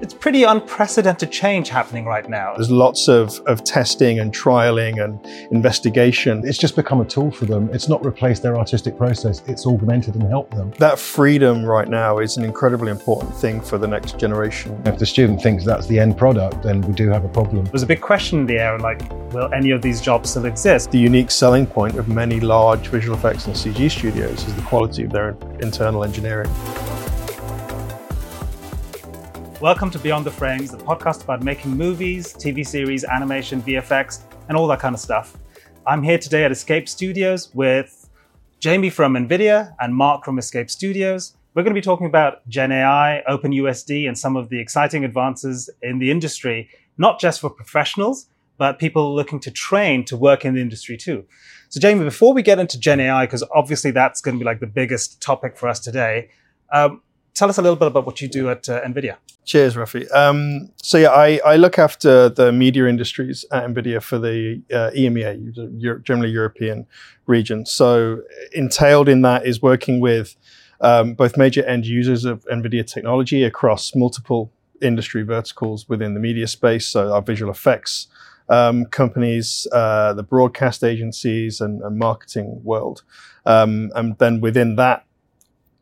it's pretty unprecedented change happening right now. There's lots of, of testing and trialing and investigation. It's just become a tool for them. It's not replaced their artistic process, it's augmented and helped them. That freedom right now is an incredibly important thing for the next generation. If the student thinks that's the end product, then we do have a problem. There's a big question in the air like, will any of these jobs still exist? The unique selling point of many large visual effects and CG studios is the quality of their internal engineering. Welcome to Beyond the Frames, the podcast about making movies, TV series, animation, VFX, and all that kind of stuff. I'm here today at Escape Studios with Jamie from NVIDIA and Mark from Escape Studios. We're going to be talking about Gen AI, OpenUSD, and some of the exciting advances in the industry, not just for professionals, but people looking to train to work in the industry too. So, Jamie, before we get into Gen AI, because obviously that's going to be like the biggest topic for us today, um, tell us a little bit about what you do at uh, NVIDIA. Cheers, Rafi. Um, so yeah, I, I, look after the media industries at NVIDIA for the uh, EMEA, the generally European region. So entailed in that is working with um, both major end users of NVIDIA technology across multiple industry verticals within the media space. So our visual effects um, companies, uh, the broadcast agencies, and, and marketing world. Um, and then within that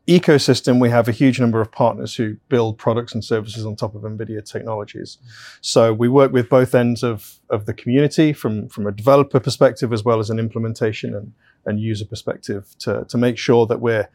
ecosystem, we have a huge number of partners who build products and services on top of NVIDIA technologies. So we work with both ends of, of the community from, from a developer perspective as well as an implementation and, and user perspective to, to make sure that we're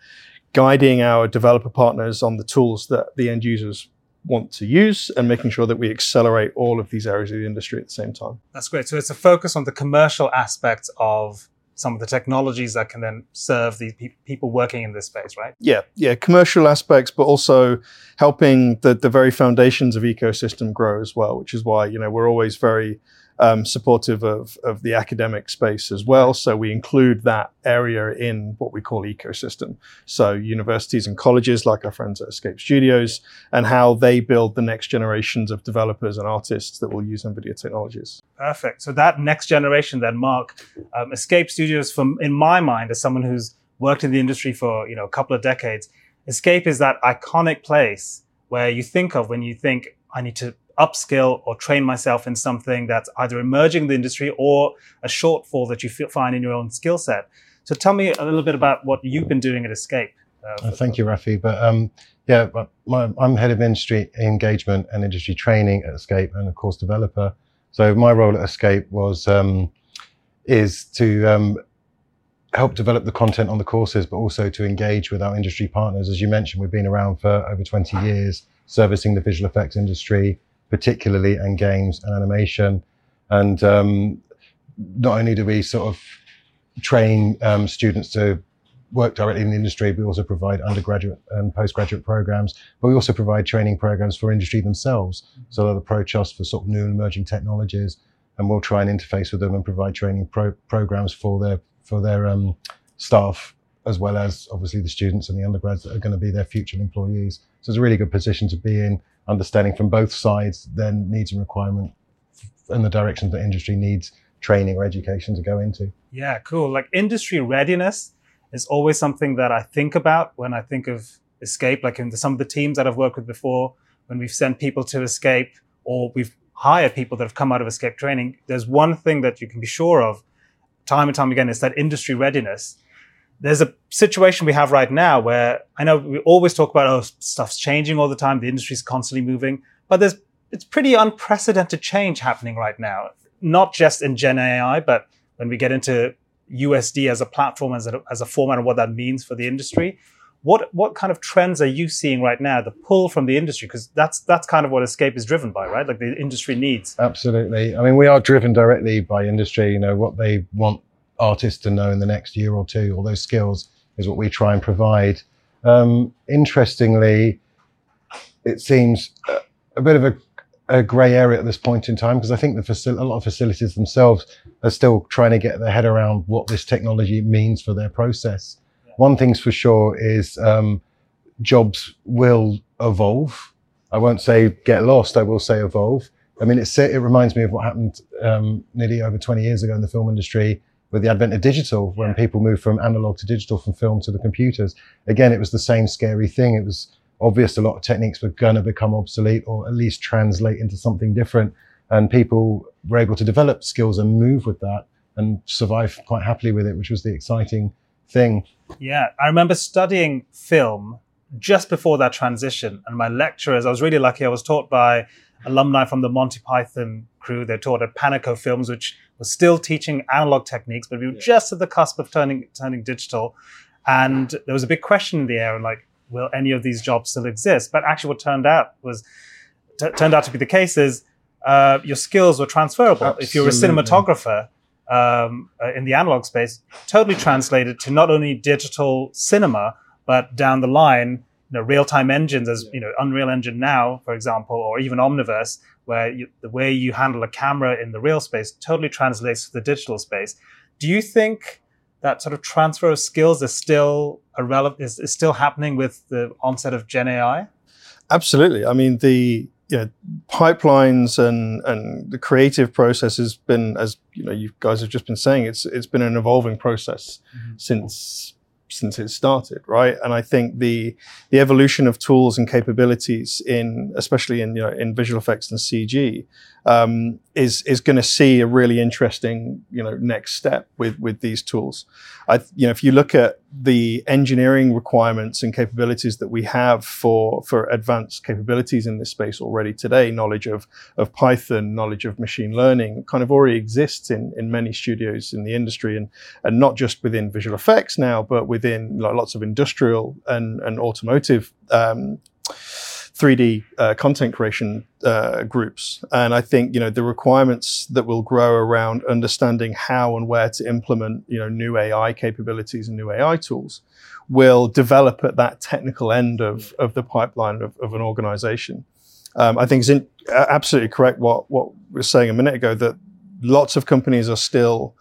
guiding our developer partners on the tools that the end users want to use and making sure that we accelerate all of these areas of the industry at the same time. That's great. So it's a focus on the commercial aspects of some of the technologies that can then serve these pe- people working in this space, right? Yeah, yeah, commercial aspects, but also helping the the very foundations of ecosystem grow as well, which is why you know we're always very um, supportive of, of the academic space as well. So we include that area in what we call ecosystem. So universities and colleges, like our friends at Escape Studios, and how they build the next generations of developers and artists that will use NVIDIA technologies. Perfect. So that next generation, then, Mark, um, Escape Studios, from in my mind, as someone who's worked in the industry for you know a couple of decades, Escape is that iconic place where you think of when you think I need to upskill or train myself in something that's either emerging in the industry or a shortfall that you find in your own skill set. So tell me a little bit about what you've been doing at Escape. Uh, uh, thank you, Rafi. But um, yeah, my, I'm head of industry engagement and industry training at Escape, and of course developer. So my role at Escape was um, is to um, help develop the content on the courses, but also to engage with our industry partners. As you mentioned, we've been around for over 20 years, servicing the visual effects industry, particularly in games and animation. And um, not only do we sort of train um, students to work directly in the industry, we also provide undergraduate and postgraduate programs, but we also provide training programs for industry themselves. So they'll approach us for sort of new and emerging technologies, and we'll try and interface with them and provide training pro- programs for their for their um, staff as well as obviously the students and the undergrads that are going to be their future employees. So it's a really good position to be in, understanding from both sides their needs and requirement and the directions that industry needs training or education to go into. Yeah, cool. Like industry readiness is always something that I think about when I think of Escape. Like in the, some of the teams that I've worked with before, when we've sent people to Escape or we've hired people that have come out of Escape training, there's one thing that you can be sure of time and time again is that industry readiness there's a situation we have right now where I know we always talk about, oh, stuff's changing all the time. The industry's constantly moving, but there's, it's pretty unprecedented change happening right now, not just in Gen AI, but when we get into USD as a platform, as a, as a format and what that means for the industry. What, what kind of trends are you seeing right now, the pull from the industry? Because that's, that's kind of what Escape is driven by, right? Like the industry needs. Absolutely. I mean, we are driven directly by industry, you know, what they want artists to know in the next year or two. All those skills is what we try and provide. Um, interestingly, it seems a, a bit of a, a grey area at this point in time because I think the facil- a lot of facilities themselves are still trying to get their head around what this technology means for their process. Yeah. One thing's for sure is um, jobs will evolve. I won't say get lost. I will say evolve. I mean, it, it reminds me of what happened um, nearly over 20 years ago in the film industry with the advent of digital, when yeah. people moved from analog to digital, from film to the computers. Again, it was the same scary thing. It was obvious a lot of techniques were going to become obsolete or at least translate into something different. And people were able to develop skills and move with that and survive quite happily with it, which was the exciting thing. Yeah, I remember studying film just before that transition. And my lecturers, I was really lucky, I was taught by alumni from the Monty Python crew. They taught at Panico Films, which was still teaching analog techniques, but we were yeah. just at the cusp of turning turning digital. And there was a big question in the air, and like, will any of these jobs still exist? But actually, what turned out was t- turned out to be the case is uh, your skills were transferable. Absolutely. If you're a cinematographer um, uh, in the analog space, totally translated to not only digital cinema, but down the line, you know, real-time engines as you know, Unreal Engine now, for example, or even Omniverse, where you, the way you handle a camera in the real space totally translates to the digital space. Do you think that sort of transfer of skills is still a relevant is, is still happening with the onset of Gen AI? Absolutely. I mean, the you know, pipelines and and the creative process has been, as you know, you guys have just been saying, it's it's been an evolving process mm-hmm. since since it started, right? And I think the the evolution of tools and capabilities in, especially in you know in visual effects and CG, um, is is going to see a really interesting you know next step with with these tools. I you know if you look at the engineering requirements and capabilities that we have for for advanced capabilities in this space already today, knowledge of of Python, knowledge of machine learning, kind of already exists in in many studios in the industry, and and not just within visual effects now, but within like, lots of industrial and and automotive. Um, 3D uh, content creation uh, groups. And I think, you know, the requirements that will grow around understanding how and where to implement, you know, new AI capabilities and new AI tools will develop at that technical end of, of the pipeline of, of an organization. Um, I think it's in, absolutely correct what, what we were saying a minute ago that lots of companies are still,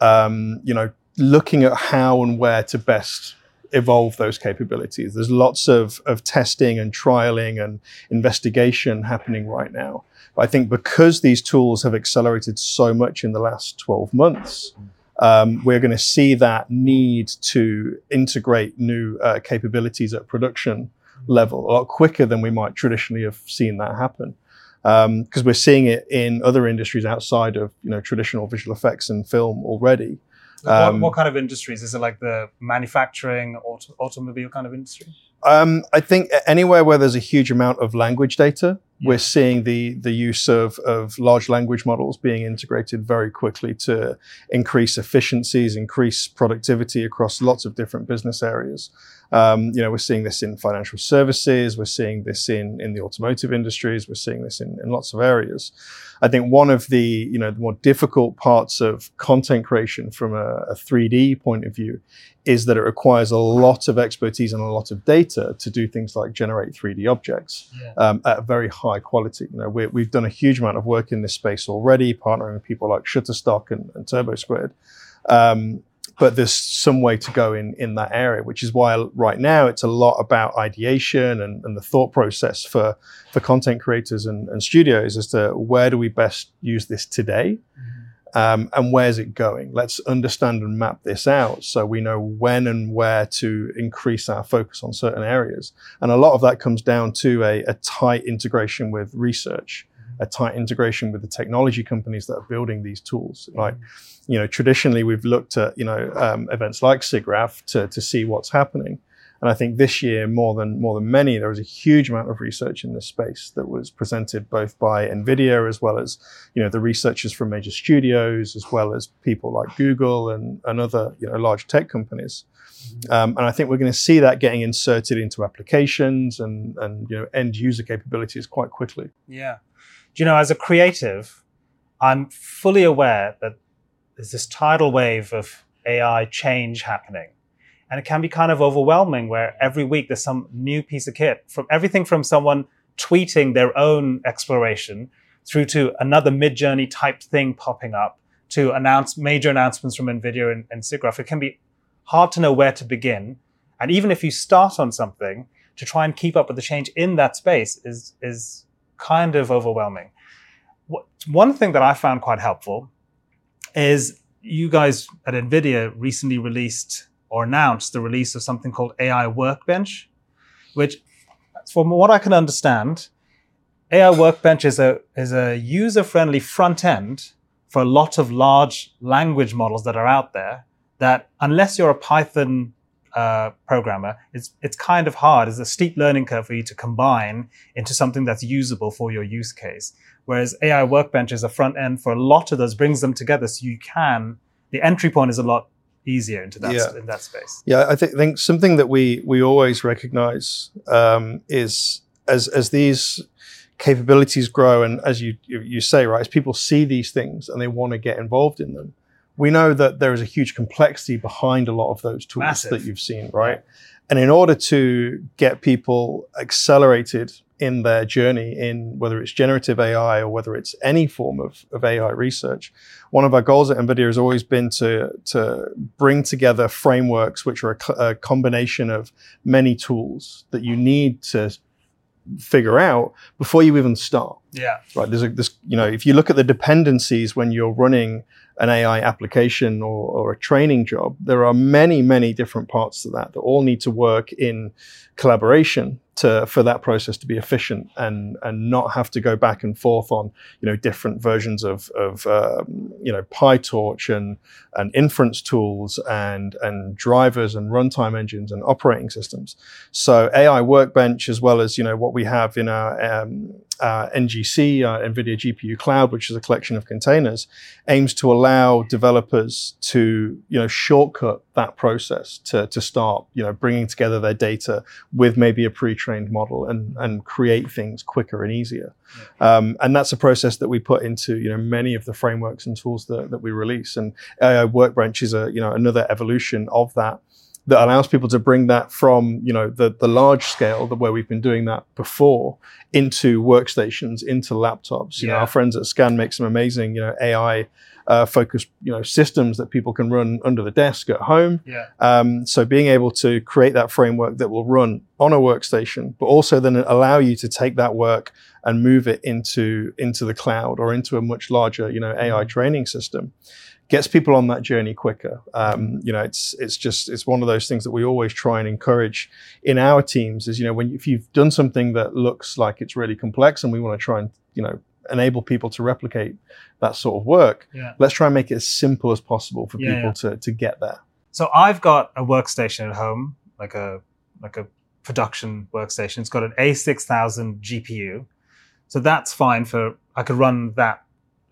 um, you know, looking at how and where to best evolve those capabilities. There's lots of, of testing and trialing and investigation happening right now. But I think because these tools have accelerated so much in the last 12 months, um, we're going to see that need to integrate new uh, capabilities at production level a lot quicker than we might traditionally have seen that happen because um, we're seeing it in other industries outside of you know traditional visual effects and film already um, what, what, kind of industries? Is it like the manufacturing, auto, automobile kind of industry? Um, I think anywhere where there's a huge amount of language data, yeah. we're seeing the the use of, of large language models being integrated very quickly to increase efficiencies, increase productivity across lots of different business areas. Um, you know, we're seeing this in financial services, we're seeing this in, in the automotive industries, we're seeing this in, in lots of areas. I think one of the, you know, the more difficult parts of content creation from a, a 3D point of view is that it requires a lot of expertise and a lot of data to do things like generate 3D objects yeah. um, at a very high quality. You know, we have done a huge amount of work in this space already, partnering with people like Shutterstock and, and TurboSquid. Um, but there's some way to go in in that area, which is why right now it's a lot about ideation and, and the thought process for for content creators and, and, studios as to where do we best use this today. Mm-hmm. Um, and where's it going? Let's understand and map this out so we know when and where to increase our focus on certain areas. And a lot of that comes down to a, a tight integration with research a tight integration with the technology companies that are building these tools. Like, you know, traditionally we've looked at you know um, events like SIGGRAPH to to see what's happening. And I think this year, more than more than many, there was a huge amount of research in this space that was presented both by NVIDIA as well as you know the researchers from major studios, as well as people like Google and, and other you know large tech companies. Mm-hmm. Um, and I think we're going to see that getting inserted into applications and and you know end user capabilities quite quickly. Yeah, you know, as a creative, I'm fully aware that there's this tidal wave of AI change happening. And it can be kind of overwhelming where every week there's some new piece of kit from everything from someone tweeting their own exploration through to another Midjourney type thing popping up to announce major announcements from NVIDIA and, and SIGGRAPH. It can be hard to know where to begin. And even if you start on something, to try and keep up with the change in that space is, is kind of overwhelming. One thing that I found quite helpful is you guys at NVIDIA recently released or announced the release of something called AI Workbench, which from what I can understand, AI Workbench is a is a user friendly front end for a lot of large language models that are out there. That unless you're a Python uh, programmer, it's it's kind of hard. It's a steep learning curve for you to combine into something that's usable for your use case. Whereas AI Workbench is a front end for a lot of those, brings them together, so you can. The entry point is a lot easier into that Yeah. in that space. Yeah, I think, think something that we we always recognize um, is as as these capabilities grow, and as you you say, right, as people see these things and they want to get involved in them, we know that there is a huge complexity behind a lot of those tools Massive. that you've seen, right? And in order to get people accelerated in their journey in whether it's generative AI or whether it's any form of, of AI research, one of our goals at NVIDIA has always been to, to bring together frameworks which are a, a combination of many tools that you need to figure out before you even start Yeah. right there's a this you know if you look at the dependencies when you're running an ai application or, or a training job there are many many different parts to that that all need to work in collaboration to for that process to be efficient and and not have to go back and forth on you know different versions of of um, you know pytorch and and inference tools and and drivers and runtime engines and operating systems. So ai workbench as well as you know what we have in our um, uh, NGC, uh, NVIDIA GPU Cloud, which is a collection of containers, aims to allow developers to, you know, shortcut that process to, to start, you know, bringing together their data with maybe a pre-trained model and, and create things quicker and easier. Um, and that's a process that we put into, you know, many of the frameworks and tools that, that we release. And AI Workbench is a, you know, another evolution of that that allows people to bring that from you know the the large scale the where we've been doing that before into workstations into laptops. You know our friends at scan make some amazing you know ai uh, focused you know systems that people can run under the desk at home. Yeah. um, so being able to create that framework that will run on a workstation, but also then allow you to take that work and move it into into the cloud or into a much larger, you know, AI training system, gets people on that journey quicker. Um, you know, it's it's just it's one of those things that we always try and encourage in our teams. Is you know when if you've done something that looks like it's really complex and we want to try and you know enable people to replicate that sort of work, Yeah. let's try and make it as simple as possible for Yeah, people to to get there. So I've got a workstation at home, like a like a production workstation. It's got an A6000 GPU. So that's fine for I could run that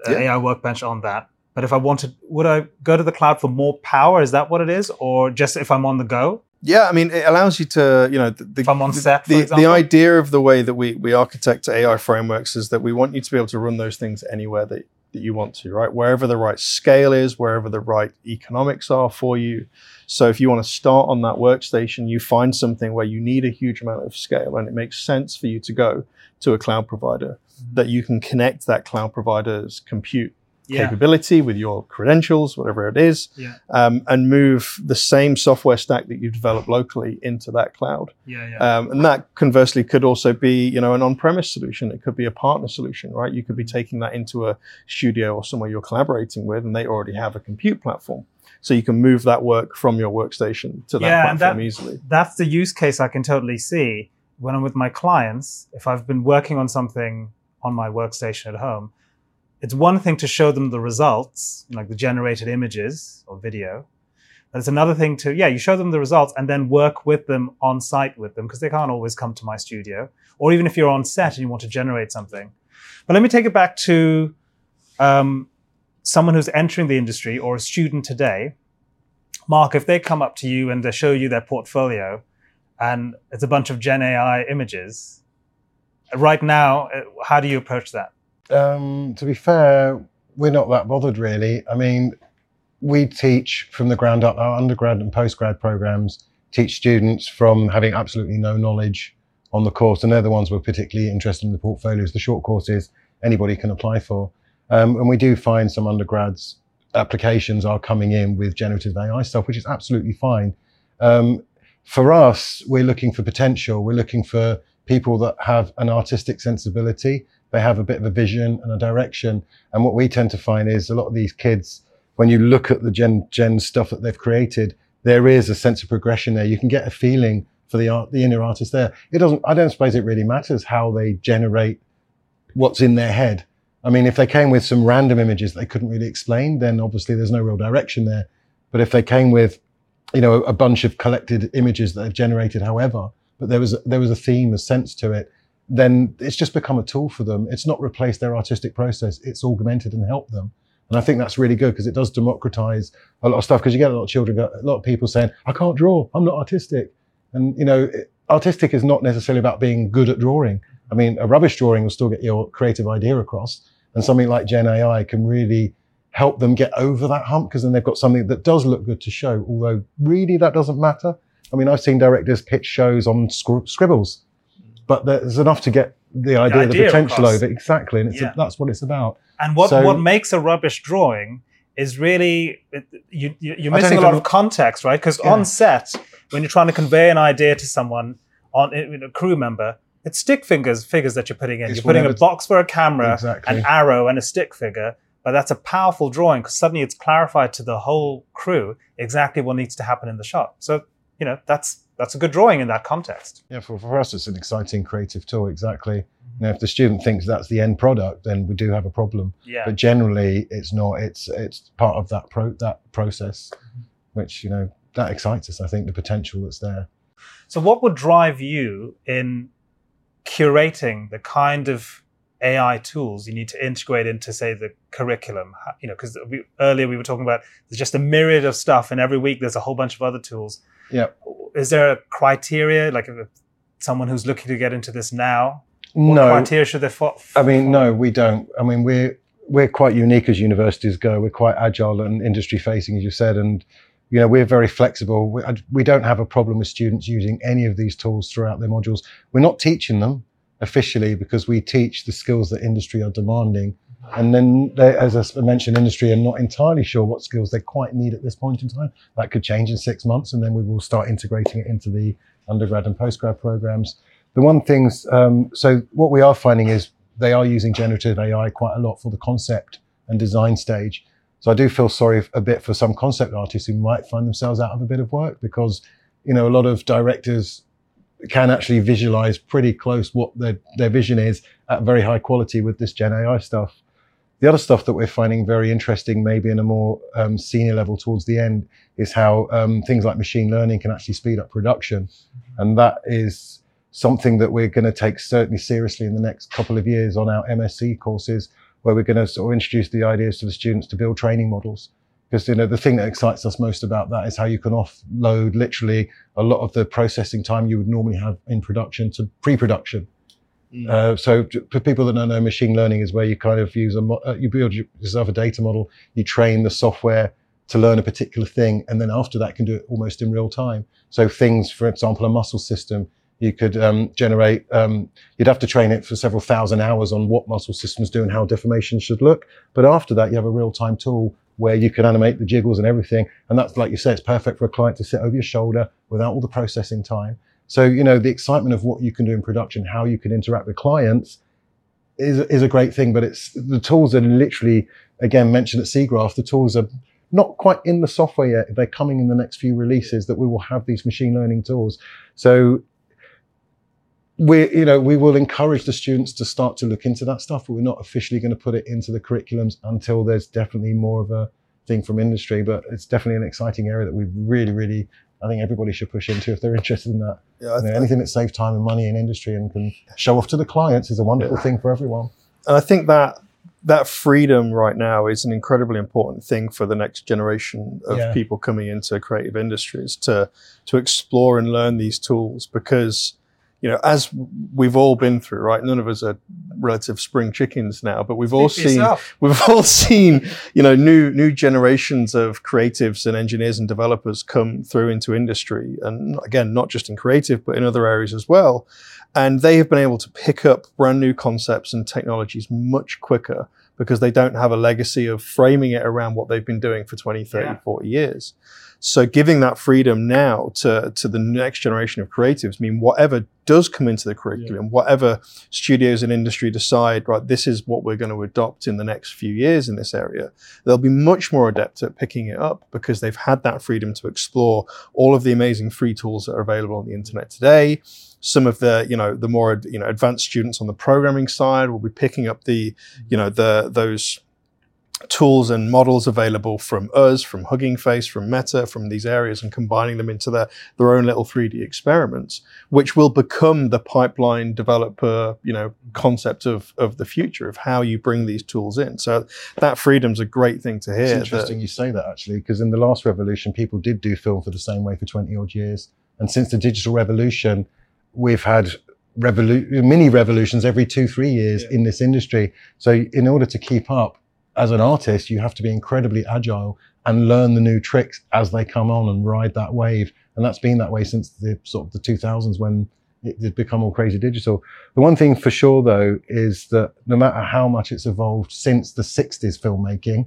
uh, Yeah. AI workbench on that. But if I wanted, would I go to the cloud for more power? Is that what it is, or just if I'm on the go? Yeah, I mean, it allows you to, you know, the, the, If I'm on set, for the, the idea of the way that we, we architect AI frameworks is that we want you to be able to run those things anywhere that, that you want to, right? Wherever the right scale is, wherever the right economics are for you. So if you want to start on that workstation, you find something where you need a huge amount of scale and it makes sense for you to go to a cloud provider mm-hmm. that you can connect that cloud provider's compute Yeah. capability with your credentials, whatever it is, Yeah. um, and move the same software stack that you've developed locally into that cloud. Yeah. Yeah. Um, and that conversely could also be, you know, an on-premise solution. It could be a partner solution, right? You could be taking that into a studio or somewhere you're collaborating with, and they already have a compute platform, so you can move that work from your workstation to that Yeah, platform that- easily. that's the use case I can totally see when I'm with my clients. If I've been working on something on my workstation at home, it's one thing to show them the results, like the generated images or video. But it's another thing to, yeah, you show them the results and then work with them on site with them because they can't always come to my studio. Or even if you're on set and you want to generate something. But let me take it back to um, someone who's entering the industry or a student today. Mark, if they come up to you and they show you their portfolio and it's a bunch of Gen AI images, right now, uh, how do you approach that? Um, to be fair, we're not that bothered really. I mean, we teach from the ground up. Our undergrad and postgrad programs teach students from having absolutely no knowledge on the course, and they're the ones we're particularly interested in the portfolios. The short courses anybody can apply for, um, and we do find some undergrads applications are coming in with generative AI stuff, which is absolutely fine. Um, for us, we're looking for potential. We're looking for people that have an artistic sensibility they have a bit of a vision and a direction. And what we tend to find is a lot of these kids, when you look at the gen gen stuff that they've created, there is a sense of progression there. You can get a feeling for the art, the inner artist there. It doesn't, I don't suppose it really matters how they generate what's in their head. I mean, if they came with some random images they couldn't really explain, then obviously there's no real direction there. But if they came with, you know, a bunch of collected images that they've generated, however, but there was there was a theme, a sense to it, then it's just become a tool for them. It's not replaced their artistic process; it's augmented and helped them. And I think that's really good because it does democratize a lot of stuff. Because you get a lot of children, a lot of people saying, "I can't draw. I'm not artistic," and you know, artistic is not necessarily about being good at drawing. I mean, a rubbish drawing will still get your creative idea across, and something like Gen AI can really help them get over that hump because then they've got something that does look good to show. Although really that doesn't matter. I mean, I've seen directors pitch shows on scribbles, but there's enough to get the idea, the, idea the potential across. over exactly, and yeah. a, that's what it's about. And what so, what makes a rubbish drawing is really you, you are missing a lot of context, right? Because yeah. on set, when you're trying to convey an idea to someone, on a crew member, it's stick figures figures that you're putting in. It's you're putting a box for a camera, exactly. an arrow, and a stick figure. But that's a powerful drawing because suddenly it's clarified to the whole crew exactly what needs to happen in the shot. So you know that's that's a good drawing in that context. Yeah, for, for us, it's an exciting creative tool. Exactly. You know, if the student thinks that's the end product, then we do have a problem. Yeah. But generally, it's not. It's it's part of that pro that process, which you know that excites us. I think the potential that's there. So, what would drive you in curating the kind of AI tools you need to integrate into, say, the curriculum. You know, because earlier we were talking about there's just a myriad of stuff, and every week there's a whole bunch of other tools. Yeah. Is there a criteria, like someone who's looking to get into this now? What no. criteria should they follow? I mean, no, we don't. I mean, we're we're quite unique as universities go. We're quite agile and industry facing, as you said, and you know we're very flexible. We, we don't have a problem with students using any of these tools throughout their modules. We're not teaching them officially because we teach the skills that industry are demanding. And then, as I mentioned, industry are not entirely sure what skills they quite need at this point in time. That could change in six months, and then we will start integrating it into the undergrad and postgrad programs. The one things, um, so what we are finding is they are using generative AI quite a lot for the concept and design stage. So I do feel sorry a bit for some concept artists who might find themselves out of a bit of work because, you know, a lot of directors can actually visualize pretty close what their, their vision is at very high quality with this Gen AI stuff. The other stuff that we're finding very interesting, maybe in a more um, senior level towards the end, is how um, things like machine learning can actually speed up production. Mm-hmm. And that is something that we're going to take certainly seriously in the next couple of years on our MSc courses, where we're going to sort of introduce the ideas to the students to build training models because you know the thing that excites us most about that is how you can offload literally a lot of the processing time you would normally have in production to pre-production. Mm. Uh, so for people that don't know, machine learning is where you kind of use a uh, you build yourself a data model, you train the software to learn a particular thing, and then after that can do it almost in real time. So things, for example, a muscle system, you could um, generate. Um, you'd have to train it for several thousand hours on what muscle systems do and how deformation should look. But after that, you have a real time tool where you can animate the jiggles and everything. And that's, like you say, it's perfect for a client to sit over your shoulder without all the processing time. So, you know, the excitement of what you can do in production, how you can interact with clients is, is a great thing. But it's the tools are literally, again, mentioned at SIGGRAPH, the tools are not quite in the software yet. They're coming in the next few releases that we will have these machine learning tools. So we, you know, we will encourage the students to start to look into that stuff, but we're not officially going to put it into the curriculums until there's definitely more of a thing from industry. But it's definitely an exciting area that we really, really, I think everybody should push into if they're interested in that. Yeah, you know, anything that saves time and money in industry and can show off to the clients is a wonderful yeah. thing for everyone. And I think that that freedom right now is an incredibly important thing for the next generation of yeah. people coming into creative industries to to explore and learn these tools because you know, as we've all been through, right? None of us are relative spring chickens now, but we've all seen, we've all seen, you know, new, new generations of creatives and engineers and developers come through into industry. And again, not just in creative, but in other areas as well. And they have been able to pick up brand new concepts and technologies much quicker because they don't have a legacy of framing it around what they've been doing for 20, 30, yeah. 40 years. So giving that freedom now to, to the next generation of creatives mean whatever does come into the curriculum, yeah. whatever studios and industry decide, right, this is what we're going to adopt in the next few years in this area, they'll be much more adept at picking it up because they've had that freedom to explore all of the amazing free tools that are available on the internet today some of the you know the more you know advanced students on the programming side will be picking up the you know the those tools and models available from us, from Hugging Face, from Meta, from these areas, and combining them into their, their own little 3D experiments, which will become the pipeline developer, you know, concept of, of the future of how you bring these tools in. So that freedom's a great thing to hear. It's interesting that, you say that actually, because in the last revolution, people did do film for the same way for 20 odd years. And since the digital revolution, we've had revolu- mini revolutions every two, three years yeah. in this industry. So in order to keep up, as an artist, you have to be incredibly agile and learn the new tricks as they come on and ride that wave. And that's been that way since the sort of the 2000s when it did become all crazy digital. The one thing for sure though is that no matter how much it's evolved since the 60s filmmaking,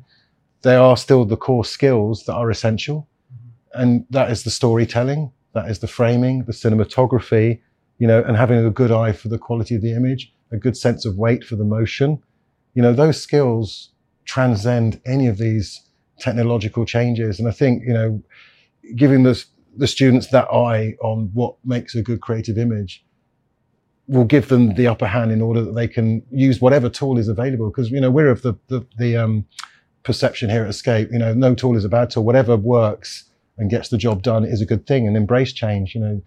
there are still the core skills that are essential. Mm-hmm. And that is the storytelling, that is the framing, the cinematography, you know, and having a good eye for the quality of the image, a good sense of weight for the motion. You know, those skills transcend any of these technological changes. And I think, you know, giving the, the students that eye on what makes a good creative image will give them the upper hand in order that they can use whatever tool is available. Because, you know, we're of the, the, the um, perception here at Escape, you know, no tool is a bad tool. Whatever works and gets the job done is a good thing and embrace change. You know,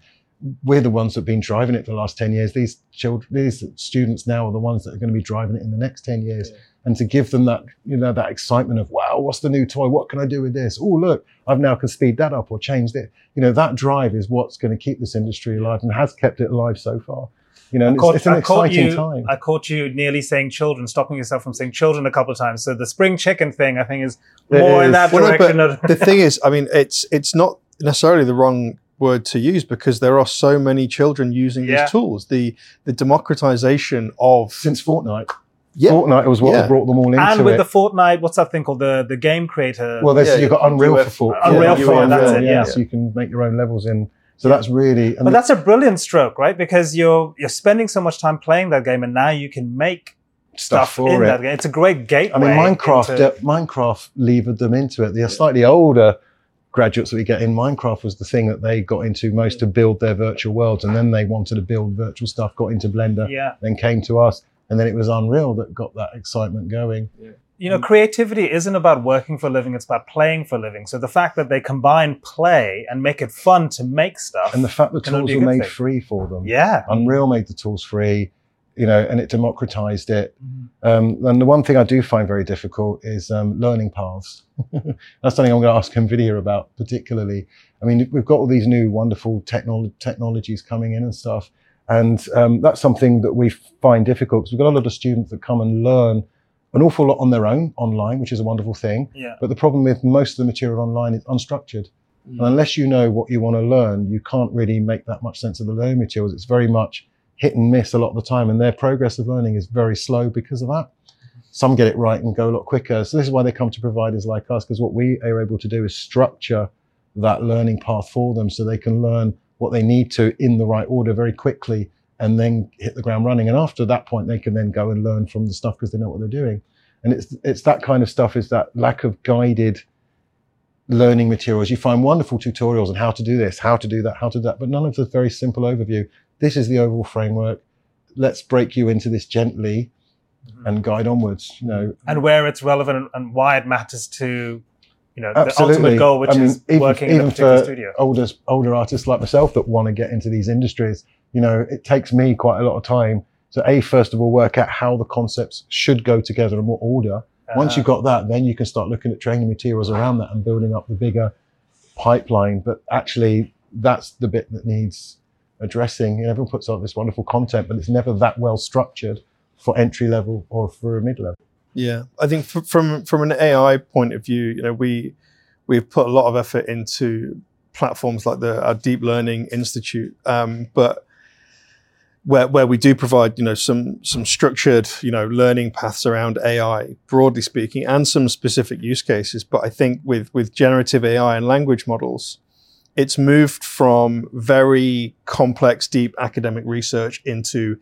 we're the ones that have been driving it for the last 10 years. These children, these students now are the ones that are going to be driving it in the next 10 years. Yeah and to give them that, you know, that excitement of, wow, what's the new toy? What can I do with this? Oh, look, I've now can speed that up or change it. You know, that drive is what's going to keep this industry alive and has kept it alive so far. You know, caught, it's, it's, an I exciting you, time. I caught you nearly saying children, stopping yourself from saying children a couple of times. So the spring chicken thing, I think, is more in that well, direction. No, the thing is, I mean, it's it's not necessarily the wrong word to use because there are so many children using yeah. these tools. The the democratization of since Fortnite. Yeah. Fortnite was what yeah. brought them all into it. And with it. the Fortnite, what's that thing called? The the game creator. Well, yeah, you've got Unreal UF, for Fortnite. Unreal yeah, for that's it. Yeah. So you can make your own levels in. So that's really. but that's a brilliant stroke, right? Because you're you're spending so much time playing that game, and now you can make stuff, stuff in it. that game. It's a great gateway. I mean, Minecraft. Into... Uh, Minecraft levered them into it. They're slightly older graduates that we get in Minecraft was the thing that they got into most to build their virtual worlds, and then they wanted to build virtual stuff, got into Blender, yeah. then came to us and then it was Unreal that got that excitement going. Yeah. You know, creativity isn't about working for a living; it's about playing for a living. So the fact that they combine play and make it fun to make stuff, and the fact the tools were made thing. free for them, yeah, Unreal made the tools free, you know, and it democratized it. Mm-hmm. Um, and the one thing I do find very difficult is um, learning paths. That's something I'm going to ask NVIDIA about particularly. I mean, we've got all these new wonderful technolo- technologies coming in and stuff, and um, that's something that we find difficult because we've got a lot of students that come and learn an awful lot on their own online, which is a wonderful thing. Yeah. But the problem with most of the material online is unstructured. Mm. And unless you know what you want to learn, you can't really make that much sense of the learning materials. It's very much hit and miss a lot of the time, and their progress of learning is very slow because of that. Some get it right and go a lot quicker. So this is why they come to providers like us, because what we are able to do is structure that learning path for them so they can learn what they need to in the right order very quickly and then hit the ground running. And after that point, they can then go and learn from the stuff because they know what they're doing. And it's it's that kind of stuff is that lack of guided learning materials. You find wonderful tutorials on how to do this, how to do that, how to do that, but none of the very simple overview. This is the overall framework. Let's break you into this gently mm-hmm. and guide onwards, you know. And where it's relevant and why it matters to you know, Absolutely. the ultimate goal, which I mean, is even, working even in a particular for studio. Older, older artists like myself that want to get into these industries, you know, it takes me quite a lot of time to a first of all work out how the concepts should go together and what order. Uh-huh. Once you've got that, then you can start looking at training materials around that and building up the bigger pipeline. But actually, that's the bit that needs addressing. You know, everyone puts out this wonderful content, but it's never that well structured for entry level or for a mid level. Yeah, I think from from an AI point of view, you know, we we've put a lot of effort into platforms like the our Deep Learning Institute, um, but where, where we do provide, you know, some some structured, you know, learning paths around AI, broadly speaking, and some specific use cases. But I think with with generative AI and language models, it's moved from very complex, deep academic research into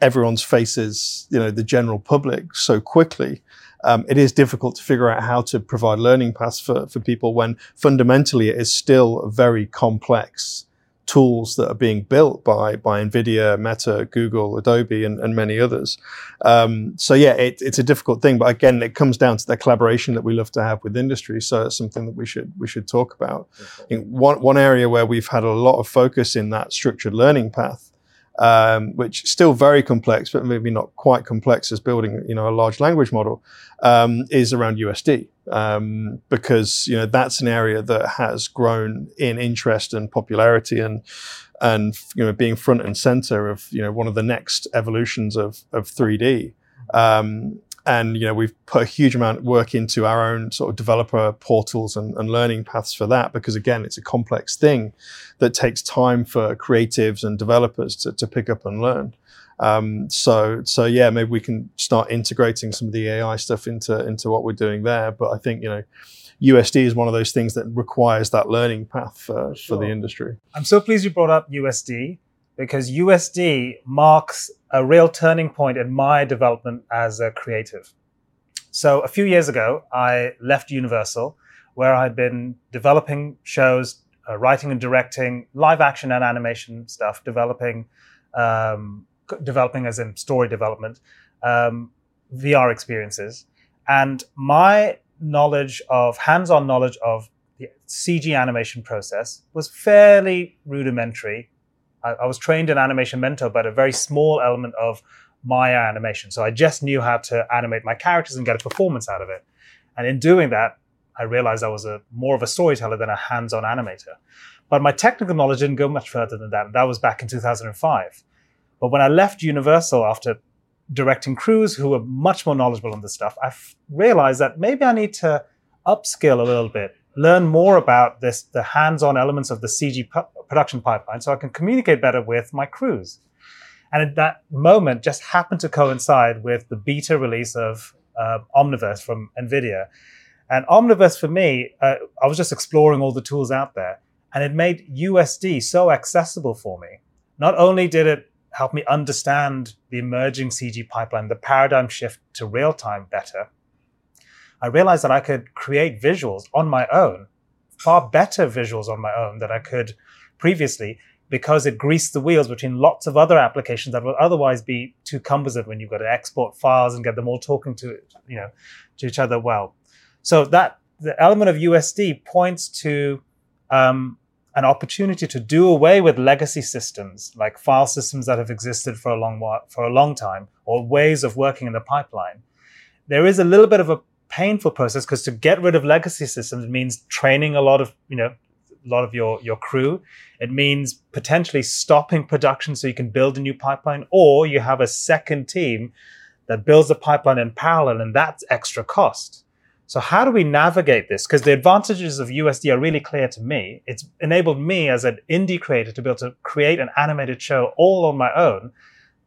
everyone's faces, you know, the general public so quickly. Um, it is difficult to figure out how to provide learning paths for, for people when fundamentally it is still a very complex tools that are being built by by Nvidia, Meta, Google, Adobe, and, and many others. Um, so yeah, it, it's a difficult thing, but again, it comes down to the collaboration that we love to have with industry. So it's something that we should we should talk about. one one area where we've had a lot of focus in that structured learning path um, which is still very complex, but maybe not quite complex as building, you know, a large language model, um, is around USD. Um, because, you know, that's an area that has grown in interest and popularity and, and, you know, being front and center of, you know, one of the next evolutions of, of 3D. Um, and you know we've put a huge amount of work into our own sort of developer portals and, and, learning paths for that because again it's a complex thing that takes time for creatives and developers to, to pick up and learn um, so so yeah maybe we can start integrating some of the ai stuff into into what we're doing there but i think you know usd is one of those things that requires that learning path for, sure. for the industry i'm so pleased you brought up usd because USD marks a real turning point in my development as a creative. So a few years ago, I left Universal, where I'd been developing shows, uh, writing and directing live action and animation stuff, developing, um, developing as in story development, um, VR experiences, and my knowledge of hands-on knowledge of the CG animation process was fairly rudimentary I, I, was trained in Animation Mentor, but a very small element of Maya animation. So I just knew how to animate my characters and get a performance out of it. And in doing that, I realized I was a more of a storyteller than a hands-on animator. But my technical knowledge didn't go much further than that. That was back in 2005. But when I left Universal after directing crews who were much more knowledgeable on this stuff, I realized that maybe I need to upskill a little bit, learn more about this, the hands-on elements of the CG production pipeline so I can communicate better with my crews. And at that moment just happened to coincide with the beta release of uh, Omniverse from NVIDIA. And Omniverse for me, uh, I was just exploring all the tools out there and it made USD so accessible for me. Not only did it help me understand the emerging CG pipeline, the paradigm shift to real time better, I realized that I could create visuals on my own, far better visuals on my own that I could previously because it greased the wheels between lots of other applications that would otherwise be too cumbersome when you've got to export files and get them all talking to you know to each other well. So that the element of USD points to um, an opportunity to do away with legacy systems like file systems that have existed for a long while, for a long time, or ways of working in the pipeline. There is a little bit of a painful process because to get rid of legacy systems means training a lot of you know a lot of your your crew. It means potentially stopping production so you can build a new pipeline, or you have a second team that builds the pipeline in parallel, and that's extra cost. So how do we navigate this? Because the advantages of USD are really clear to me. It's enabled me as an indie creator to be able to create an animated show all on my own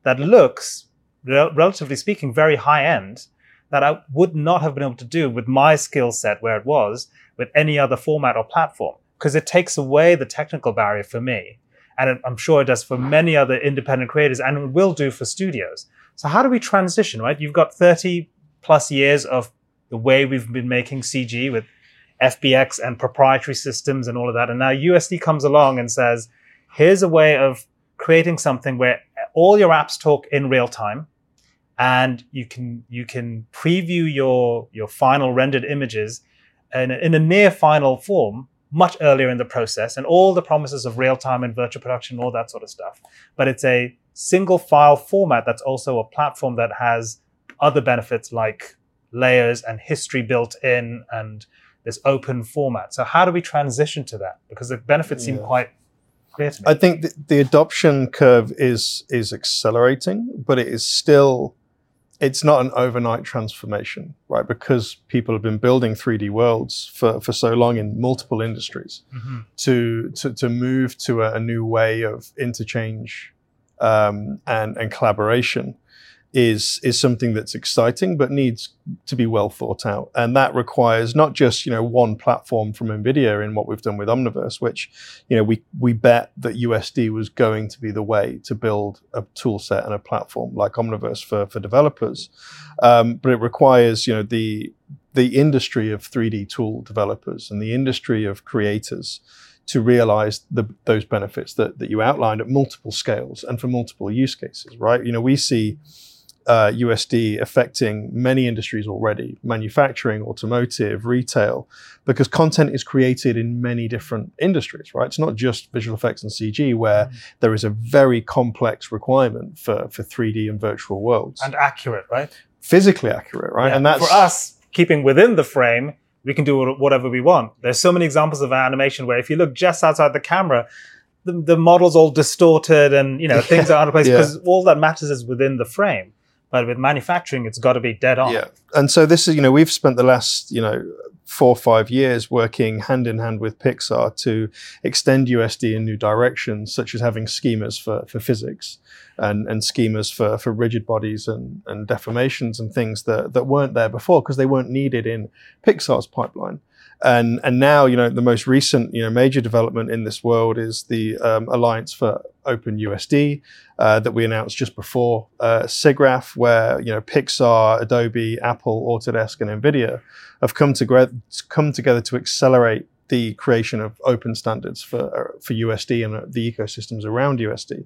that looks, rel- relatively speaking, very high end that I would not have been able to do with my skill set where it was with any other format or platform because it takes away the technical barrier for me. And I'm sure it does for many other independent creators and it will do for studios. So how do we transition, right? You've got 30 plus years of the way we've been making CG with FBX and proprietary systems and all of that. And now USD comes along and says, here's a way of creating something where all your apps talk in real time and you can you can preview your your final rendered images in a, in a near final form much earlier in the process and all the promises of real time and virtual production, all that sort of stuff. But it's a single file format that's also a platform that has other benefits like layers and history built in and this open format. So how do we transition to that? Because the benefits yeah. seem quite clear to me. I think the, the adoption curve is is accelerating, but it is still it's not an overnight transformation, right? Because people have been building 3D worlds for, for so long in multiple industries mm-hmm. to, to, to move to a, a, new way of interchange um, and and collaboration is is something that's exciting but needs to be well thought out. And that requires not just you know one platform from nvidia in what we've done with omniverse which you know we we bet that usd was going to be the way to build a tool set and a platform like omniverse for for developers. Um, but it requires you know the the industry of 3d tool developers and the industry of creators to realize the, those benefits that, that you outlined at multiple scales and for multiple use cases right? You know we see uh, USD affecting many industries already manufacturing, automotive, retail, because content is created in many different industries, right? It's not just visual effects and CG, where mm. there is a very complex requirement for, for 3D and virtual worlds. And accurate, right? Physically accurate, right? Yeah. And that's for us, keeping within the frame, we can do whatever we want. There's so many examples of animation where if you look just outside the camera, the, the model's all distorted and you know things are out of place because yeah. all that matters is within the frame. But with manufacturing, it's got to be dead on. Yeah. And so this is, you know, we've spent the last, you know, four or five years working hand in hand with Pixar to extend USD in new directions, such as having schemas for, for physics and, and schemas for, for rigid bodies and, and deformations and things that, that weren't there before because they weren't needed in Pixar's pipeline. And, and now, you know, the most recent, you know, major development in this world is the um, Alliance for OpenUSD uh, that we announced just before uh, SIGGRAPH, where, you know, Pixar, Adobe, Apple, Autodesk, and NVIDIA have come together, come together to accelerate the creation of open standards for uh, for USD and uh, the ecosystems around USD,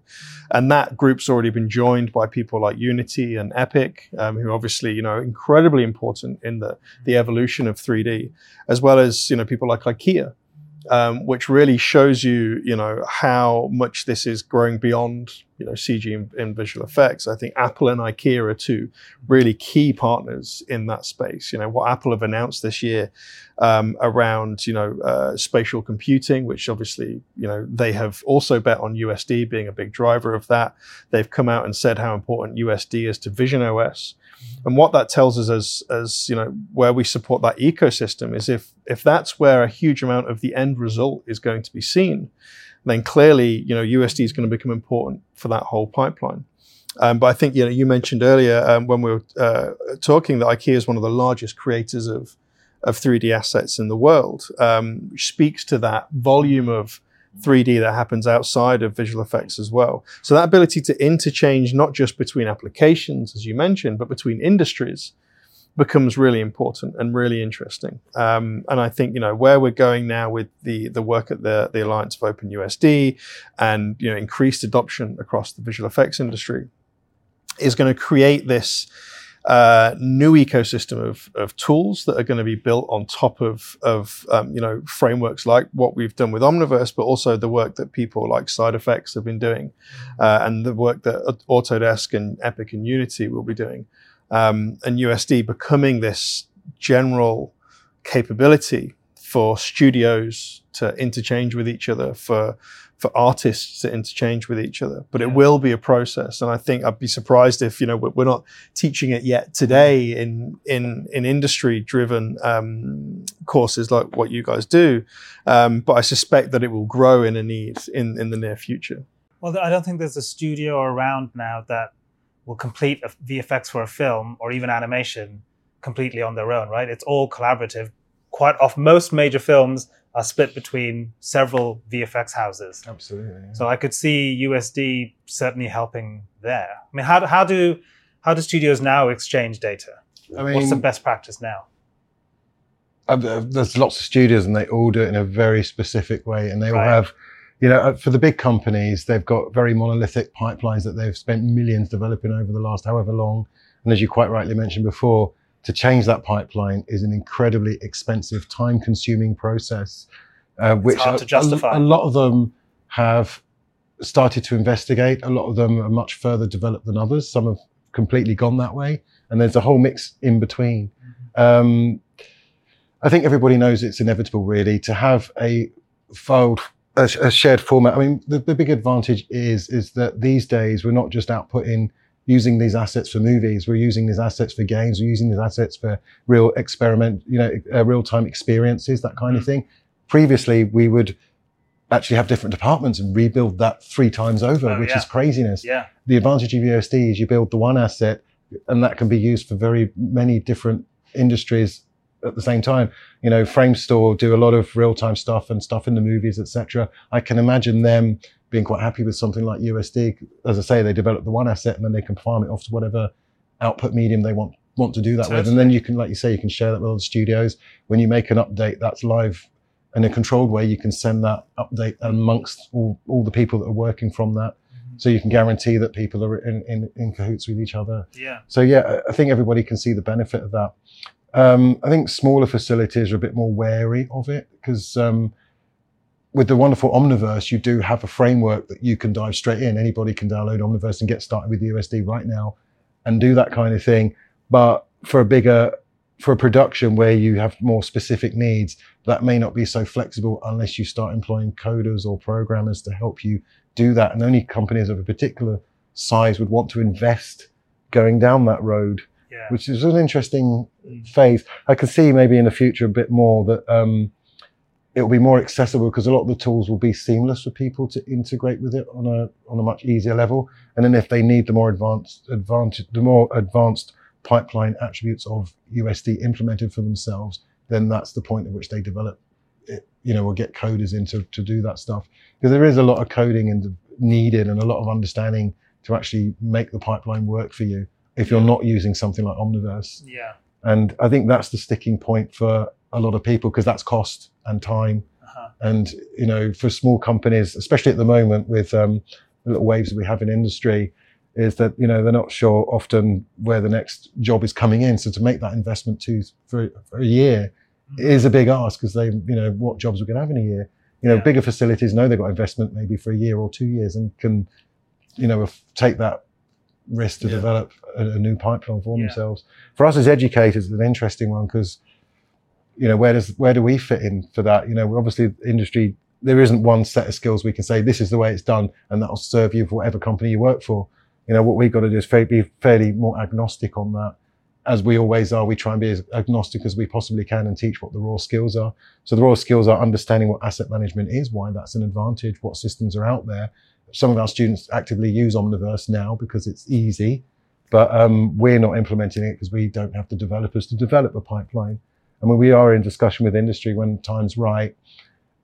and that group's already been joined by people like Unity and Epic, um, who obviously you know incredibly important in the the evolution of 3D, as well as you know people like IKEA, um, which really shows you, you know, how much this is growing beyond, you know, CG and, and, visual effects. I think Apple and IKEA are two really key partners in that space. You know, what Apple have announced this year um, around, you know, uh, spatial computing, which obviously, you know, they have also bet on USD being a big driver of that. They've come out and said how important USD is to Vision OS. And what that tells us as, as you know, where we support that ecosystem is if, if that's where a huge amount of the end result is going to be seen, then clearly, you know, USD is going to become important for that whole pipeline. Um, but I think, you know, you mentioned earlier um, when we were uh, talking that IKEA is one of the largest creators of, of 3D assets in the world, um, which speaks to that volume of 3D that happens outside of visual effects as well. So that ability to interchange not just between applications, as you mentioned, but between industries becomes really important and really interesting. Um, and I think you know where we're going now with the the work at the the Alliance of Open USD and you know increased adoption across the visual effects industry is going to create this uh, new ecosystem of, of tools that are going to be built on top of, of um, you know frameworks like what we've done with Omniverse, but also the work that people like SideFX have been doing, uh, and the work that Autodesk and Epic and Unity will be doing, um, and USD becoming this general capability for studios to interchange with each other, for for artists to interchange with each other. But it will be a process, and I think I'd be surprised if you know we're not teaching it yet today in in in industry driven um, courses like what you guys do. Um, but I suspect that it will grow in a need in in the near future. Well, I don't think there's a studio around now that will complete VFX for a film or even animation completely on their own, right? It's all collaborative. Quite off most major films are split between several VFX houses. Absolutely. Yeah. So I could see USD certainly helping there. I mean, how, how do how do studios now exchange data? I mean, What's the best practice now? Uh, there's lots of studios, and they all do it in a very specific way, and they all have. You know, uh, for the big companies, they've got very monolithic pipelines that they've spent millions developing over the last however long. And as you quite rightly mentioned before, to change that pipeline is an incredibly expensive, time consuming process, uh, which a, a, a, lot of them have started to investigate. A lot of them are much further developed than others. Some have completely gone that way. And there's a whole mix in between. Mm-hmm. Um, I think everybody knows it's inevitable, really, to have a filed a, a shared format. I mean, the, the big advantage is is that these days we're not just outputting using these assets for movies. We're using these assets for games. We're using these assets for real experiment, you know, uh, real time experiences, that kind of mm. thing. Previously, we would actually have different departments and rebuild that three times over, Oh, which yeah. is craziness. Yeah. The advantage of USD is you build the one asset and that can be used for very many different industries at the same time. You know, Framestore do a lot of real time stuff and stuff in the movies, etc. I can imagine them being quite happy with something like USD. As I say, they develop the one asset and then they can farm it off to whatever output medium they want want to do that with. And then you can, like you say, you can share that with other studios. When you make an update that's live in a controlled way, you can send that update amongst all, all the people that are working from that. So you can guarantee that people are in, in, in cahoots with each other. Yeah. So yeah, I- I think everybody can see the benefit of that. Um, I think smaller facilities are a bit more wary of it because um, with the wonderful Omniverse, you do have a framework that you can dive straight in. Anybody can download Omniverse and get started with USD right now and do that kind of thing. But for a bigger, for a production where you have more specific needs, that may not be so flexible unless you start employing coders or programmers to help you do that. And only companies of a particular size would want to invest going down that road Yeah. which is an interesting phase. I can see maybe in the future a bit more that um, it will be more accessible because a lot of the tools will be seamless for people to integrate with it on a on a much easier level. And then if they need the more advanced advantage, the more advanced pipeline attributes of USD implemented for themselves, then that's the point at which they develop. It, you know, will get coders in to, to do that stuff because there is a lot of coding and needed and a lot of understanding to actually make the pipeline work for you if you're not using something like Omniverse. Yeah. And I think that's the sticking point for a lot of people because that's cost and time. Uh-huh. And, you know, for small companies, especially at the moment with um, the little waves that we have in industry, is that, you know, they're not sure often where the next job is coming in. So to make that investment to for, for a year is a big ask because they, you know, what jobs we're going to have in a year. You know, Yeah. bigger facilities know they've got investment maybe for a year or two years and can, you know, take that risk to Yeah. develop a, a new pipeline for Yeah. themselves. For us as educators, it's an interesting one because, you know, where does where do we fit in for that? You know, obviously industry. There isn't one set of skills we can say this is the way it's done, and that'll serve you for whatever company you work for. You know, what we've got to do is be fairly more agnostic on that, as we always are. We try and be as agnostic as we possibly can and teach what the raw skills are. So the raw skills are understanding what asset management is, why that's an advantage, what systems are out there. Some of our students actively use Omniverse now because it's easy, but um, we're not implementing it because we don't have the developers to develop a pipeline. And when we are in discussion with industry, when time's right,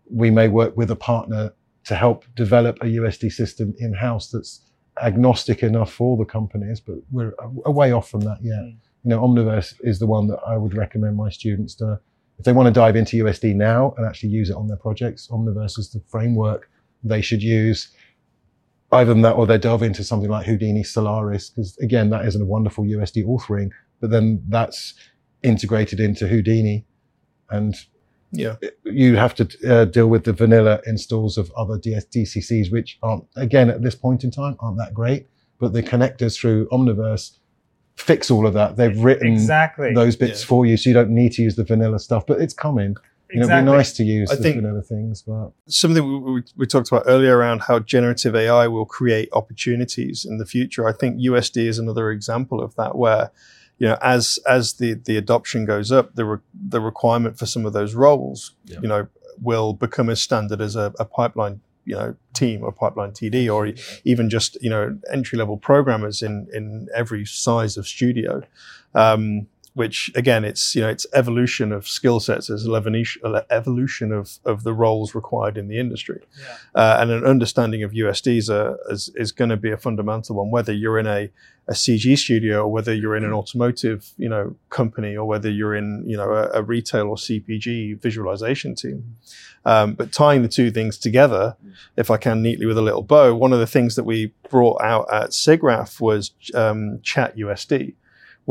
we may work with a partner to help develop a USD system in house that's agnostic enough for the companies, but we're a, a way off from that yet. Mm. You know, Omniverse is the one that I would recommend my students to, if they want to dive into USD now and actually use it on their projects, Omniverse is the framework they should use. Either that or they delve into something like Houdini Solaris, because again, that isn't a wonderful USD authoring, but then that's integrated into Houdini. And Yeah. you have to uh, deal with the vanilla installs of other DS- DCCs, which aren't, again, at this point in time, aren't that great. But the connectors through Omniverse fix all of that. They've written Exactly. those bits Yeah. for you, so you don't need to use the vanilla stuff. But it's coming. You know, it'd be nice to use I the think- vanilla things, but something we, we, we talked about earlier around how generative AI will create opportunities in the future. I think USD is another example of that, where you know, as as the the adoption goes up, the re, the requirement for some of those roles, Yeah. you know, will become as standard as a, a pipeline, you know, team or pipeline TD, or even just you know entry level programmers in in every size of studio. Um, which again, it's you know, it's evolution of skill sets, as evolution evolution of of the roles required in the industry Yeah. uh, and an understanding of USDs are, is, is going to be a fundamental one, whether you're in a, a CG studio or whether you're in an automotive, you know, company or whether you're in, you know, a, a retail or CPG visualization team. Um, but tying the two things together, if I can neatly with a little bow, one of the things that we brought out at SIGGRAPH was um, Chat USD,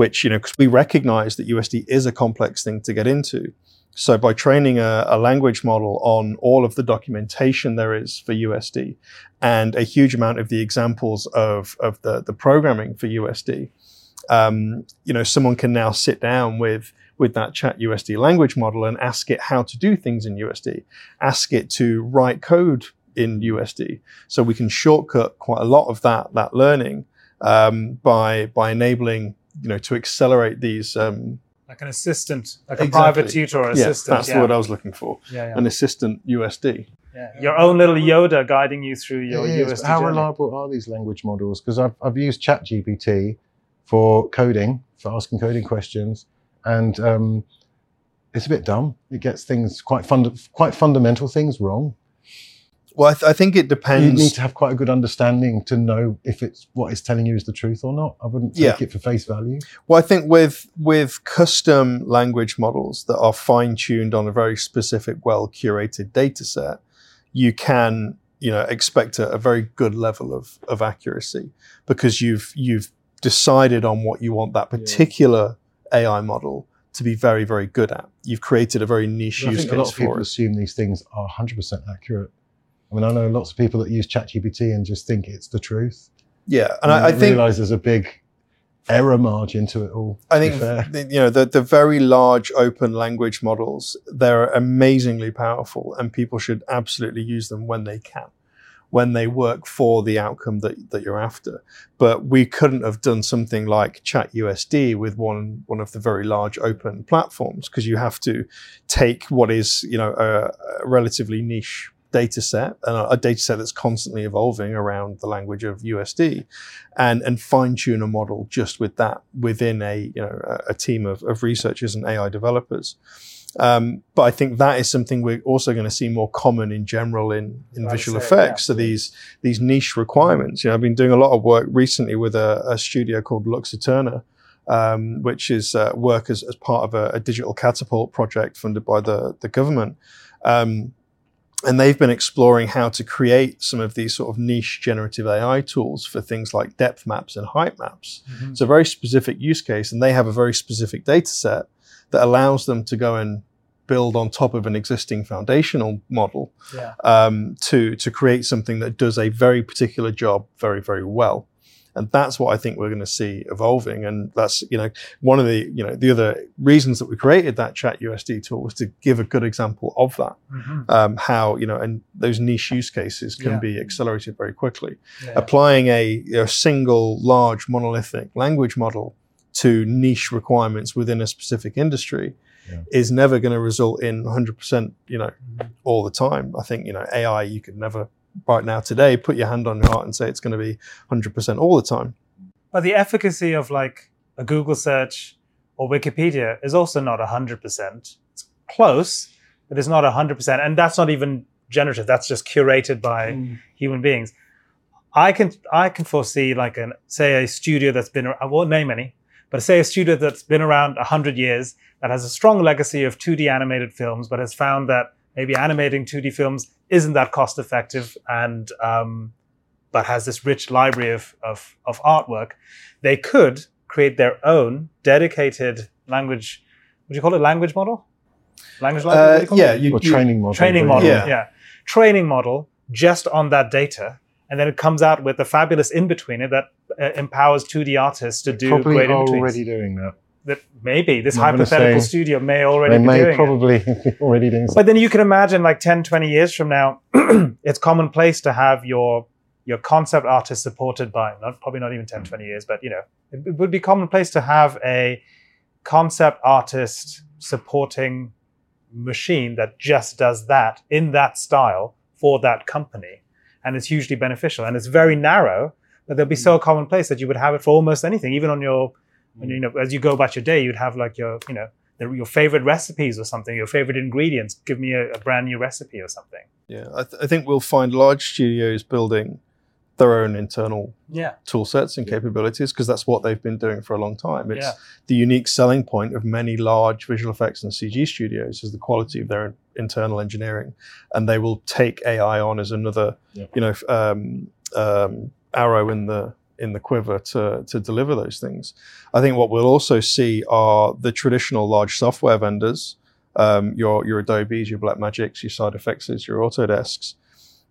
which, you know, because we recognize that USD is a complex thing to get into. So by training a, a language model on all of the documentation there is for USD and a huge amount of the examples of, of the, the programming for USD, um, you know, someone can now sit down with with that chat USD language model and ask it how to do things in USD, ask it to write code in USD. So we can shortcut quite a lot of that that learning um, by by enabling you know to accelerate these um, Like an assistant, like a private tutor or yeah, assistant. that's yeah. the word I was looking for. Yeah, yeah. An assistant USD. Yeah. Your own little Yoda guiding you through your It is, USD How journey. reliable are these language models? Because I've, I've used ChatGPT for coding, for asking coding questions, and um, it's a bit dumb. It gets things quite funda- quite fundamental things wrong. Well, I, th- I think it depends. You need to have quite a good understanding to know if it's what it's telling you is the truth or not. I wouldn't take Yeah. it for face value. Well, I think with with custom language models that are fine tuned on a very specific, well curated data set, you can you know expect a, a very good level of of accuracy because you've you've decided on what you want that Yeah. particular AI model to be very very good at. You've created a very niche I use think a lot case of people assume these things are 100% accurate. I mean, I know lots of people that use ChatGPT and just think it's the truth. Yeah, and I, I think realize there's a big error margin to it all. I think you know the the very large open language models they're amazingly powerful and people should absolutely use them when they can when they work for the outcome that, that you're after but we couldn't have done something like chat usd with one one of the very large open platforms because you have to take what is you know a, a relatively niche data set and a, a data set that's constantly evolving around the language of usd and and fine tune a model just with that within a you know a, a team of, of researchers and AI developers. Um, but I think that is something we're also going to see more common in general in, in visual effects. yeah. So these these niche requirements. You know, I've been doing a lot of work recently with a, a studio called Lux Aeterna, um, which is uh, work as, as part of a, a digital catapult project funded by the the government. Um, and they've been exploring how to create some of these sort of niche generative AI tools for things like depth maps and height maps. Mhm. It's a very specific use case, and they have a very specific data set that allows them to go and build on top of an existing foundational model Yeah. um, to to create something that does a very particular job very very well. And that's what I think we're going to see evolving. And that's you know one of the you know the other reasons that we created that Chat USD tool was to give a good example of that Mhm. um, how you know and those niche use cases can Yeah. be accelerated very quickly Yeah. applying a, know, single large monolithic language model to niche requirements within a specific industry Yeah. is never going to result in 100% you know Mhm. all the time i think you know ai you could never right now today put your hand on your heart and say it's going to be 100% all the time But the efficacy of like a Google search or Wikipedia is also not 100%. It's close, but it's not 100%. And that's not even generative. That's just curated by hmm. human beings. I can I can foresee like an say a studio that's been I won't name any, but say a studio that's been around 100 years that has a strong legacy of 2D animated films, but has found that maybe animating 2D films isn't that cost effective and um, but has this rich library of, of, of artwork, they could create their own dedicated language. Would you call it language model? Language library? Uh, you yeah you, or you- training model. training model. Yeah. Yeah. Training model just on that data. And then it comes out with a fabulous in betweener that uh, empowers 2D artists to do Probably great in already doing that. That maybe this I'm hypothetical studio may already They be may doing it. probably be already doing But then you can imagine like 10, 20 years from now, it's commonplace to have your your concept artist supported by not probably not even 10, 20 years, but you know, it, it would be commonplace to have a concept artist supporting machine that just does that in that style for that company. And it's hugely beneficial. And it's very narrow, but they'll be so hmm. commonplace that you would have it for almost anything, even on your when, you know, as you go about your day, you'd have like your, you know, the, your favorite recipes or something, your favorite ingredients. Give me a, a brand new recipe or something. yeah I, th- I think we'll find large studios building their own internal Yeah. tool sets and capabilities because that's what they've been doing for a long time. It's Yeah. the unique selling point of many large visual effects and CG studios is the quality of their internal engineering, and they will take AI on as another, Yeah. you know, f- um, um, arrow in the in the quiver to to deliver those things. I think what we'll also see are the traditional large software vendors, um, your your Adobe's, your Blackmagics, your SideFX, your Autodesks,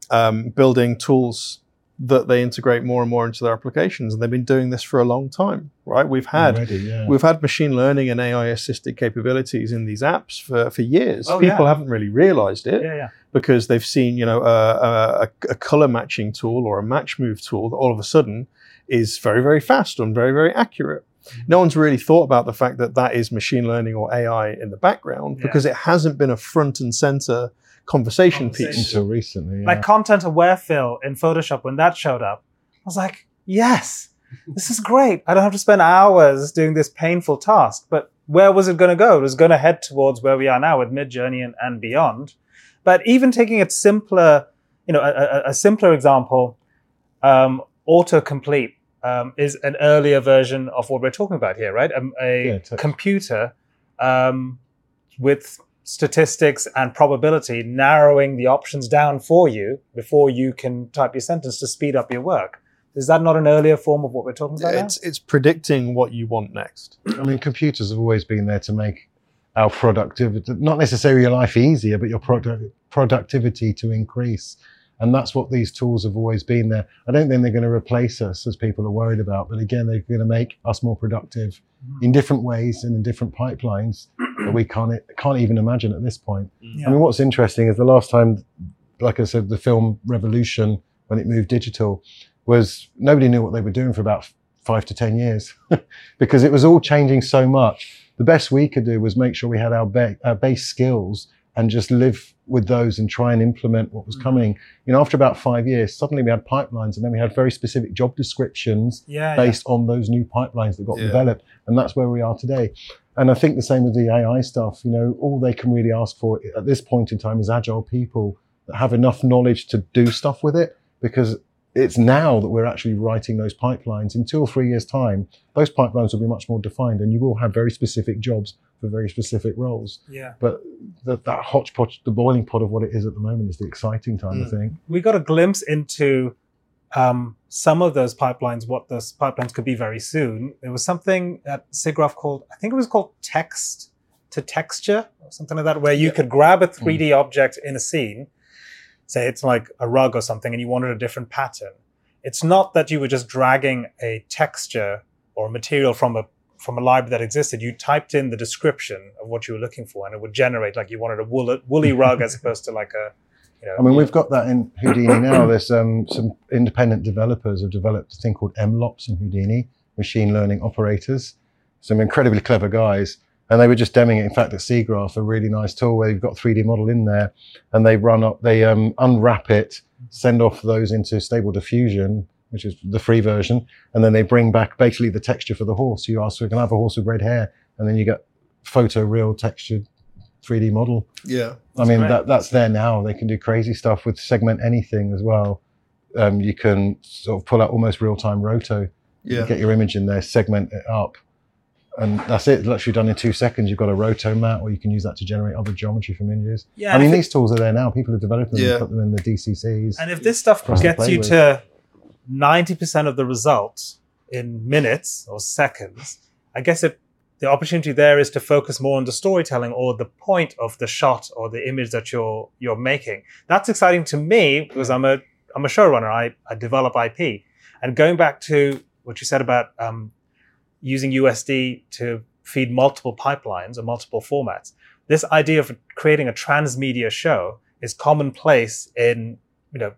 um, building tools that they integrate more and more into their applications, and they've been doing this for a long time, right? We've had already, yeah. we've had machine learning and AI assisted capabilities in these apps for, for years. Oh, People yeah. haven't really realized it yeah. because they've seen, you know, a, a, a color matching tool or a match move tool that all of a sudden is very, very fast and very, very accurate. No one's really thought about the fact that that is machine learning or AI in the background Yeah. because it hasn't been a front and center conversation Conversation. piece. Until recently, yeah. Like content aware fill in Photoshop when that showed up, I was like, yes, this is great. I don't have to spend hours doing this painful task. But where was it going to go? It was going to head towards where we are now with Midjourney and, and beyond. But even taking it simpler, you know, a, a, a simpler example, um, autocomplete um, is an earlier version of what we're talking about here, right? Um, a Yeah, text. computer um, with statistics and probability narrowing the options down for you before you can type your sentence to speed up your work. Is that not an earlier form of what we're talking about? now? It's it's predicting what you want next. I mean, computers have always been there to make our productivity, not necessarily your life easier, but your produ- productivity to increase. And that's what these tools have always been there. I don't think they're going to replace us as people are worried about, but again, they're going to make us more productive mm. in different ways and in different pipelines that we can't can't even imagine at this point. Yeah. I mean, what's interesting is the last time, like I said, the film revolution when it moved digital was nobody knew what they were doing for about five to ten years because it was all changing so much. The best we could do was make sure we had our, ba- our base skills and just live with those and try and implement what was Mhm. coming. You know, after about five years, suddenly we had pipelines and then we had very specific job descriptions yeah, yeah. based on those new pipelines that got Yeah. developed. And that's where we are today. And I think the same with the AI stuff. You know, all they can really ask for at this point in time is agile people that have enough knowledge to do stuff with it because it's now that we're actually writing those pipelines. In two or three years' time, those pipelines will be much more defined and you will have very specific jobs for very specific roles. yeah. But that, that hodgepodge, the boiling pot of what it is at the moment is the exciting time, I Mm. think. we got a glimpse into um, some of those pipelines, what those pipelines could be very soon. There was something at SIGGRAPH called, I think it was called text to texture or something like that, where you could grab a 3D object in a scene, say it's like a rug or something, and you wanted a different pattern. It's not that you were just dragging a texture or a material from a from a library that existed. You typed in the description of what you were looking for, and it would generate like you wanted a woolly, woolly rug as opposed to like a you know, I mean, we've got that in Houdini now. There's um, some independent developers have developed a thing called MLOps in Houdini, machine learning operators. Some incredibly clever guys. And they were just demoing it, in fact, at SIGGRAPH, a really nice tool where you've got 3D model in there and they run up, they um, unwrap it, send off those into Stable Diffusion, which is the free version. And then they bring back basically the texture for the horse. You ask, we can have a horse with red hair. And then you get photo real textured 3D model. Yeah. I mean, great. that, that's there now. They can do crazy stuff with segment anything as well. Um, you can sort of pull out almost real time roto, Yeah. get your image in there, segment it up. And that's it. Literally done in two seconds. You've got a roto mat, or you can use that to generate other geometry from images. yeah. I mean, if it- these tools are there now. People are developing them, Yeah. and put them in the DCCs. And if this stuff for us to gets you with. to 90% of the results in minutes or seconds, I guess it, the opportunity there is to focus more on the storytelling or the point of the shot or the image that you're you're making. That's exciting to me because I'm a I'm a showrunner. I, I develop IP. And going back to what you said about um, using USD to feed multiple pipelines or multiple formats, this idea of creating a transmedia show is commonplace in you know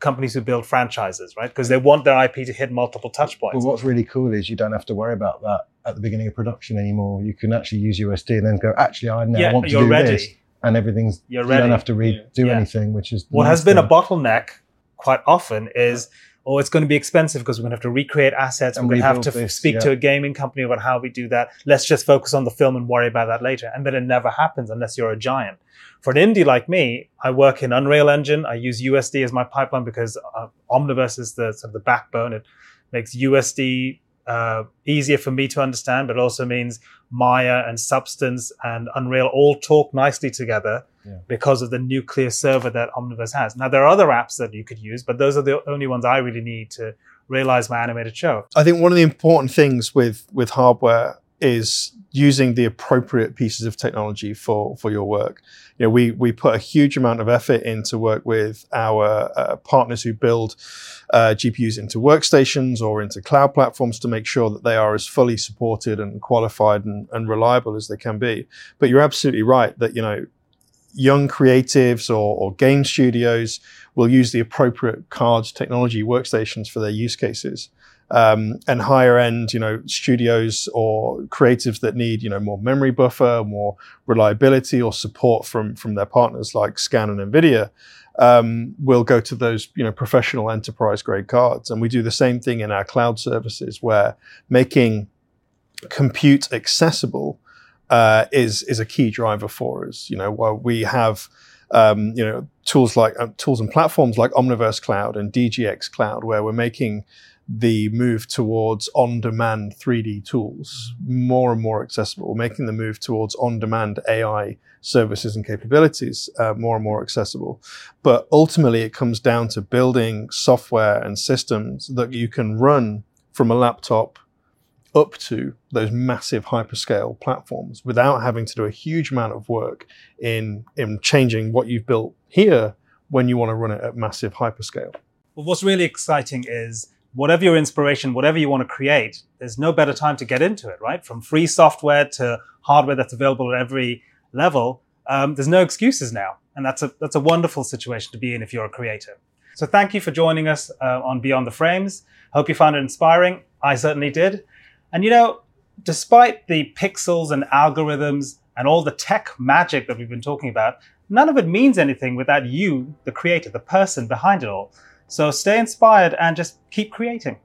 companies who build franchises, right? Because they want their IP to hit multiple touch Well, what's really cool is you don't have to worry about that at the beginning of production anymore. You can actually use USD and then go, actually, I now yeah, want to you're do ready. this. And everything's, You're you ready. don't have to re- do Yeah. anything, which is What nice has been a bottleneck quite often is, oh, it's going to be expensive because we're going to have to recreate assets. And we're going to have to this, speak yeah. to a gaming company about how we do that. Let's just focus on the film and worry about that later. And then it never happens unless you're a giant. For an indie like me, I work in Unreal Engine. I use USD as my pipeline because uh, Omniverse is the sort of the backbone. It makes USD uh, easier for me to understand, but also means Maya and Substance and Unreal all talk nicely together Yeah. because of the Nucleus server that Omniverse has. Now, there are other apps that you could use, but those are the only ones I really need to realize my animated show. I think one of the important things with with hardware is using the appropriate pieces of technology for for your work. You know, we we put a huge amount of effort in to work with our uh, partners who build uh, GPUs into workstations or into cloud platforms to make sure that they are as fully supported and qualified and, and reliable as they can be. But you're absolutely right that you know young creatives or, or game studios will use the appropriate cards technology workstations for their use cases. Um, and higher end, you know, studios or creatives that need, you know, more memory buffer, more reliability or support from from their partners like Scan and Nvidia, um, will go to those, you know, professional enterprise grade cards. And we do the same thing in our cloud services, where making compute accessible uh, is is a key driver for us. You know, while we have um, you know tools like uh, tools and platforms like Omniverse Cloud and DGX Cloud, where we're making the move towards on-demand 3D tools more and more accessible. Making the move towards on-demand AI services and capabilities uh, more and more accessible. But ultimately, it comes down to building software and systems that you can run from a laptop up to those massive hyperscale platforms without having to do a huge amount of work in in changing what you've built here when you want to run it at massive hyperscale. Well, what's really exciting is whatever your inspiration, whatever you want to create, there's no better time to get into it, right? From free software to hardware that's available at every level, um, there's no excuses now, and that's a that's a wonderful situation to be in if you're a creator. So thank you for joining us uh, on Beyond the Frames. Hope you found it inspiring. I certainly did. And you know, despite the pixels and algorithms and all the tech magic that we've been talking about, none of it means anything without you, the creator, the person behind it all. So stay inspired and just keep creating.